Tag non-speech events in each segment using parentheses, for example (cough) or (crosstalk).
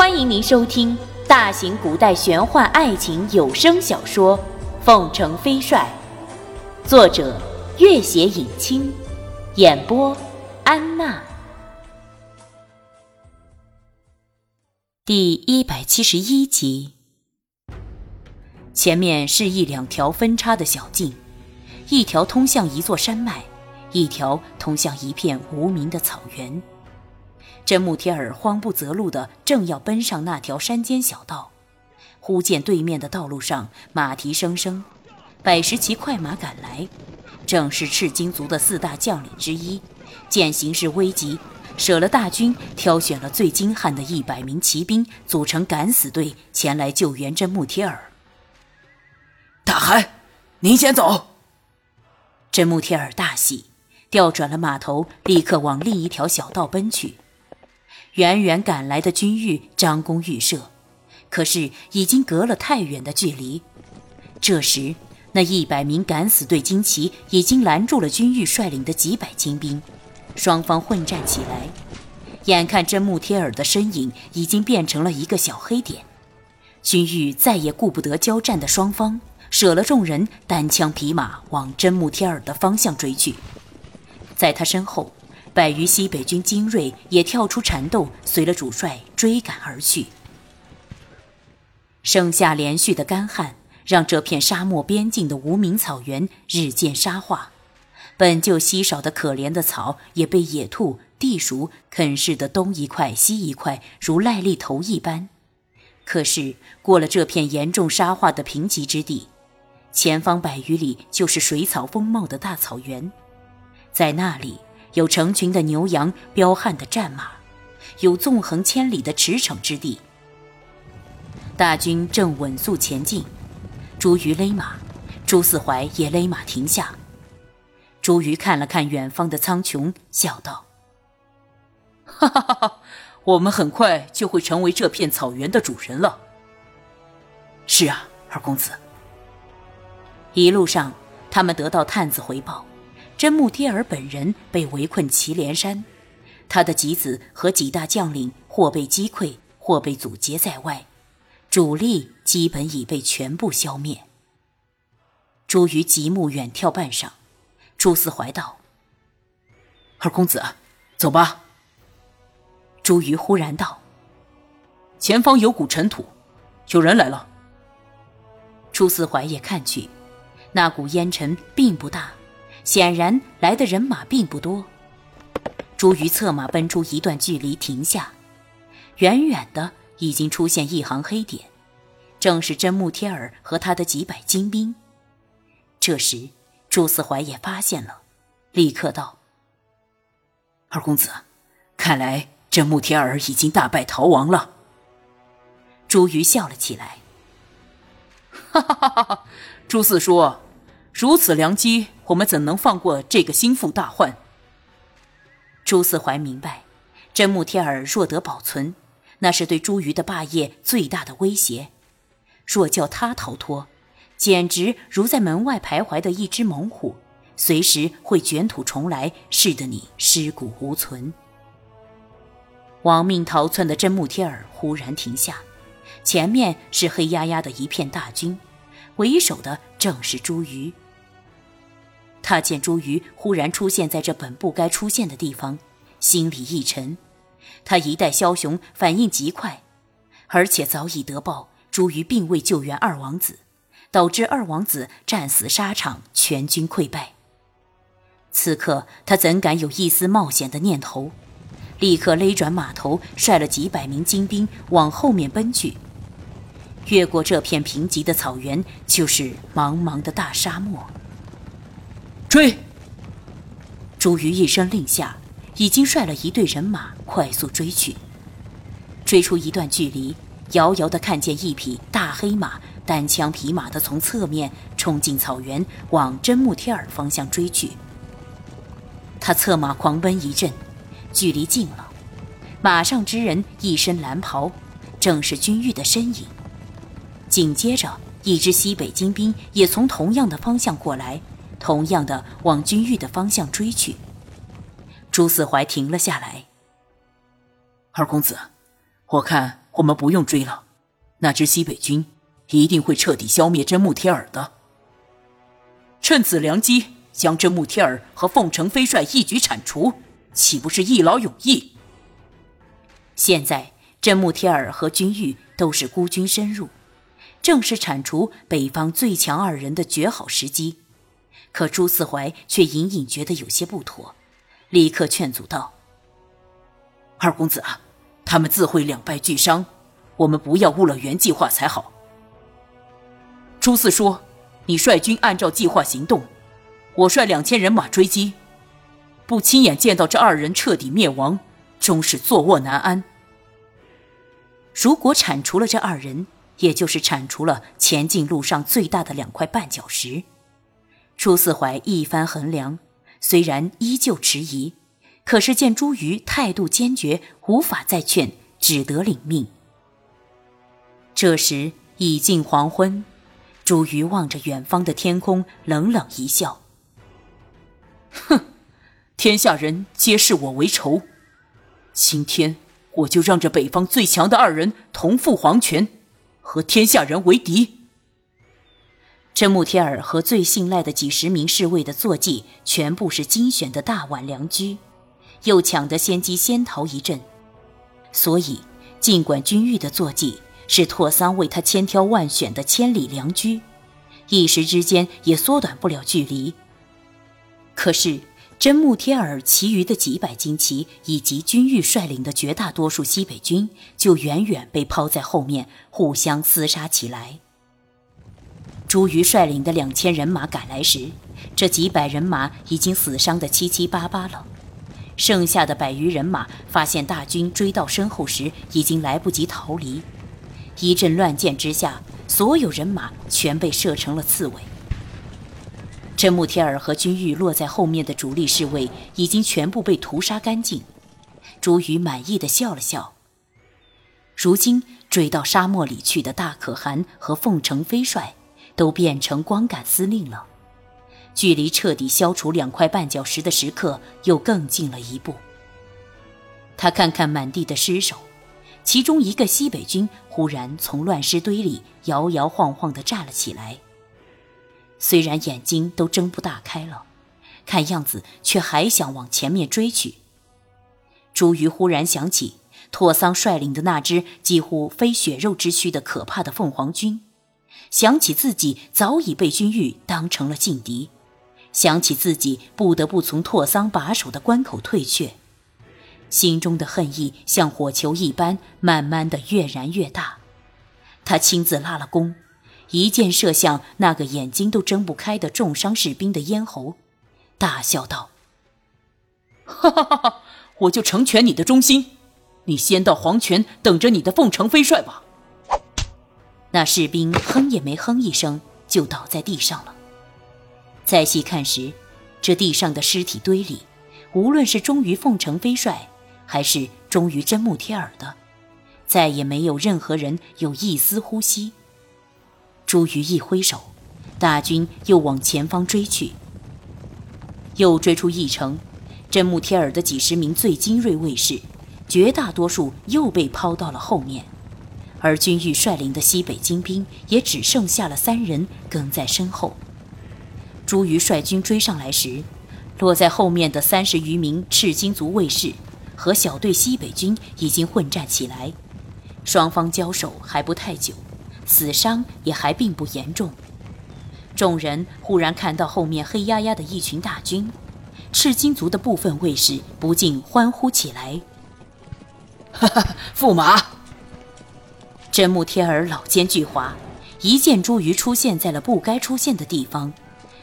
欢迎您收听大型古代玄幻爱情有声小说《凤城飞帅》，作者：月写影清，演播：安娜。第一百七十一集。前面是一两条分叉的小径，一条通向一座山脉，一条通向一片无名的草原。真木铁尔慌不择路的正要奔上那条山间小道，忽见对面的道路上马蹄声声，百十骑快马赶来，正是赤金族的四大将领之一。见形势危急，舍了大军，挑选了最精悍的一百名骑兵，组成敢死队前来救援真木铁尔。大汗，您先走。真木铁尔大喜，调转了马头，立刻往另一条小道奔去。远远赶来的军玉张弓欲射，可是已经隔了太远的距离。这时，那一百名敢死队精骑已经拦住了军玉率领的几百精兵，双方混战起来。眼看真木贴尔的身影已经变成了一个小黑点，军玉再也顾不得交战的双方，舍了众人，单枪匹马往真木贴尔的方向追去。在他身后。百余西北军精锐也跳出缠斗，随了主帅追赶而去。盛夏连续的干旱，让这片沙漠边境的无名草原日渐沙化，本就稀少的可怜的草，也被野兔、地鼠啃噬的东一块西一块，如癞痢头一般。可是过了这片严重沙化的贫瘠之地，前方百余里就是水草丰茂的大草原，在那里。有成群的牛羊，彪悍的战马，有纵横千里的驰骋之地。大军正稳速前进，朱瑜勒马，朱四怀也勒马停下。朱瑜看了看远方的苍穹，笑道：“哈哈哈哈，我们很快就会成为这片草原的主人了。”是啊，二公子。一路上，他们得到探子回报。真木贴尔本人被围困祁连山，他的几子和几大将领或被击溃，或被阻截在外，主力基本已被全部消灭。朱瑜极目远眺半晌，朱思怀道：“二公子，走吧。”朱瑜忽然道：“前方有股尘土，有人来了。”朱思怀也看去，那股烟尘并不大。显然来的人马并不多。朱瑜策马奔出一段距离，停下。远远的已经出现一行黑点，正是真木天儿和他的几百精兵。这时，朱思怀也发现了，立刻道：“二公子，看来真木天儿已经大败逃亡了。”朱瑜笑了起来：“ (laughs) 哈哈哈哈！朱四叔，如此良机。”我们怎能放过这个心腹大患？朱四怀明白，真木贴尔若得保存，那是对朱瑜的霸业最大的威胁。若叫他逃脱，简直如在门外徘徊的一只猛虎，随时会卷土重来，使得你尸骨无存。亡命逃窜的真木贴尔忽然停下，前面是黑压压的一片大军，为首的正是朱瑜。他见朱瑜忽然出现在这本不该出现的地方，心里一沉。他一代枭雄，反应极快，而且早已得报朱瑜并未救援二王子，导致二王子战死沙场，全军溃败。此刻他怎敢有一丝冒险的念头？立刻勒转马头，率了几百名精兵往后面奔去。越过这片贫瘠的草原，就是茫茫的大沙漠。追！朱瑜一声令下，已经率了一队人马快速追去。追出一段距离，遥遥的看见一匹大黑马，单枪匹马的从侧面冲进草原，往真木贴尔方向追去。他策马狂奔一阵，距离近了，马上之人一身蓝袍，正是君玉的身影。紧接着，一支西北精兵也从同样的方向过来。同样的往君玉的方向追去，朱四怀停了下来。二公子，我看我们不用追了。那支西北军一定会彻底消灭真木贴尔的。趁此良机，将真木贴尔和凤城飞帅一举铲除，岂不是一劳永逸？现在真木贴尔和君玉都是孤军深入，正是铲除北方最强二人的绝好时机。可朱四怀却隐隐觉得有些不妥，立刻劝阻道：“二公子啊，他们自会两败俱伤，我们不要误了原计划才好。”朱四说：“你率军按照计划行动，我率两千人马追击，不亲眼见到这二人彻底灭亡，终是坐卧难安。如果铲除了这二人，也就是铲除了前进路上最大的两块绊脚石。”朱四怀一番衡量，虽然依旧迟疑，可是见朱瑜态度坚决，无法再劝，只得领命。这时已近黄昏，朱瑜望着远方的天空，冷冷一笑：“哼，天下人皆视我为仇，今天我就让这北方最强的二人同赴黄泉，和天下人为敌。”真木贴尔和最信赖的几十名侍卫的坐骑全部是精选的大宛良驹，又抢得先机先逃一阵，所以尽管君玉的坐骑是拓桑为他千挑万选的千里良驹，一时之间也缩短不了距离。可是真木贴尔其余的几百精骑以及君玉率领的绝大多数西北军，就远远被抛在后面，互相厮杀起来。朱瑜率领的两千人马赶来时，这几百人马已经死伤的七七八八了。剩下的百余人马发现大军追到身后时，已经来不及逃离。一阵乱箭之下，所有人马全被射成了刺猬。真木贴尔和君玉落在后面的主力侍卫已经全部被屠杀干净。朱瑜满意的笑了笑。如今追到沙漠里去的大可汗和凤城飞帅。都变成光杆司令了，距离彻底消除两块绊脚石的时刻又更近了一步。他看看满地的尸首，其中一个西北军忽然从乱尸堆里摇摇晃晃地站了起来，虽然眼睛都睁不大开了，看样子却还想往前面追去。朱瑜忽然想起拓桑率领的那支几乎非血肉之躯的可怕的凤凰军。想起自己早已被君玉当成了劲敌，想起自己不得不从拓桑把守的关口退却，心中的恨意像火球一般，慢慢的越燃越大。他亲自拉了弓，一箭射向那个眼睛都睁不开的重伤士兵的咽喉，大笑道：“哈哈哈哈！我就成全你的忠心，你先到黄泉等着你的凤城飞帅吧。”那士兵哼也没哼一声，就倒在地上了。再细看时，这地上的尸体堆里，无论是忠于凤城飞帅，还是忠于真木贴尔的，再也没有任何人有一丝呼吸。朱瑜一挥手，大军又往前方追去。又追出一程，真木贴尔的几十名最精锐卫士，绝大多数又被抛到了后面。而君玉率领的西北精兵也只剩下了三人跟在身后。朱瑜率军追上来时，落在后面的三十余名赤金族卫士和小队西北军已经混战起来，双方交手还不太久，死伤也还并不严重。众人忽然看到后面黑压压的一群大军，赤金族的部分卫士不禁欢呼起来：“ (laughs) 哈哈，驸马！”真木天儿老奸巨猾，一见朱瑜出现在了不该出现的地方，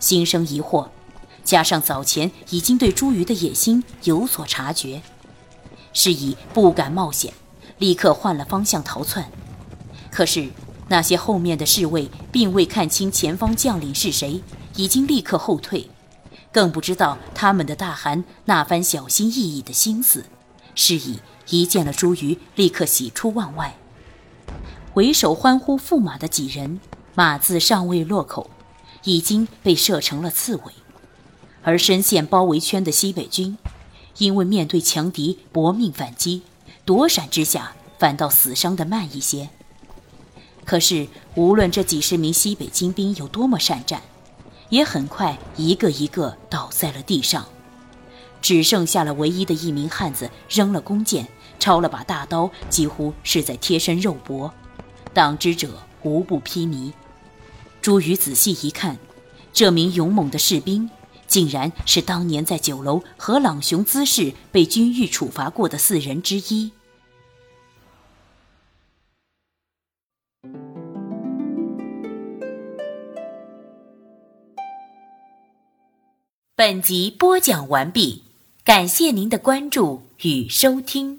心生疑惑，加上早前已经对朱瑜的野心有所察觉，是以不敢冒险，立刻换了方向逃窜。可是那些后面的侍卫并未看清前方将领是谁，已经立刻后退，更不知道他们的大汗那番小心翼翼的心思，是以一见了朱瑜，立刻喜出望外。为首欢呼驸马的几人，马字尚未落口，已经被射成了刺猬。而深陷包围圈的西北军，因为面对强敌搏命反击，躲闪之下反倒死伤的慢一些。可是，无论这几十名西北精兵有多么善战，也很快一个一个倒在了地上，只剩下了唯一的一名汉子扔了弓箭，抄了把大刀，几乎是在贴身肉搏，党之者无不披靡。朱宇仔细一看，这名勇猛的士兵。竟然是当年在酒楼和朗雄滋事被军狱处罚过的四人之一。本集播讲完毕，感谢您的关注与收听。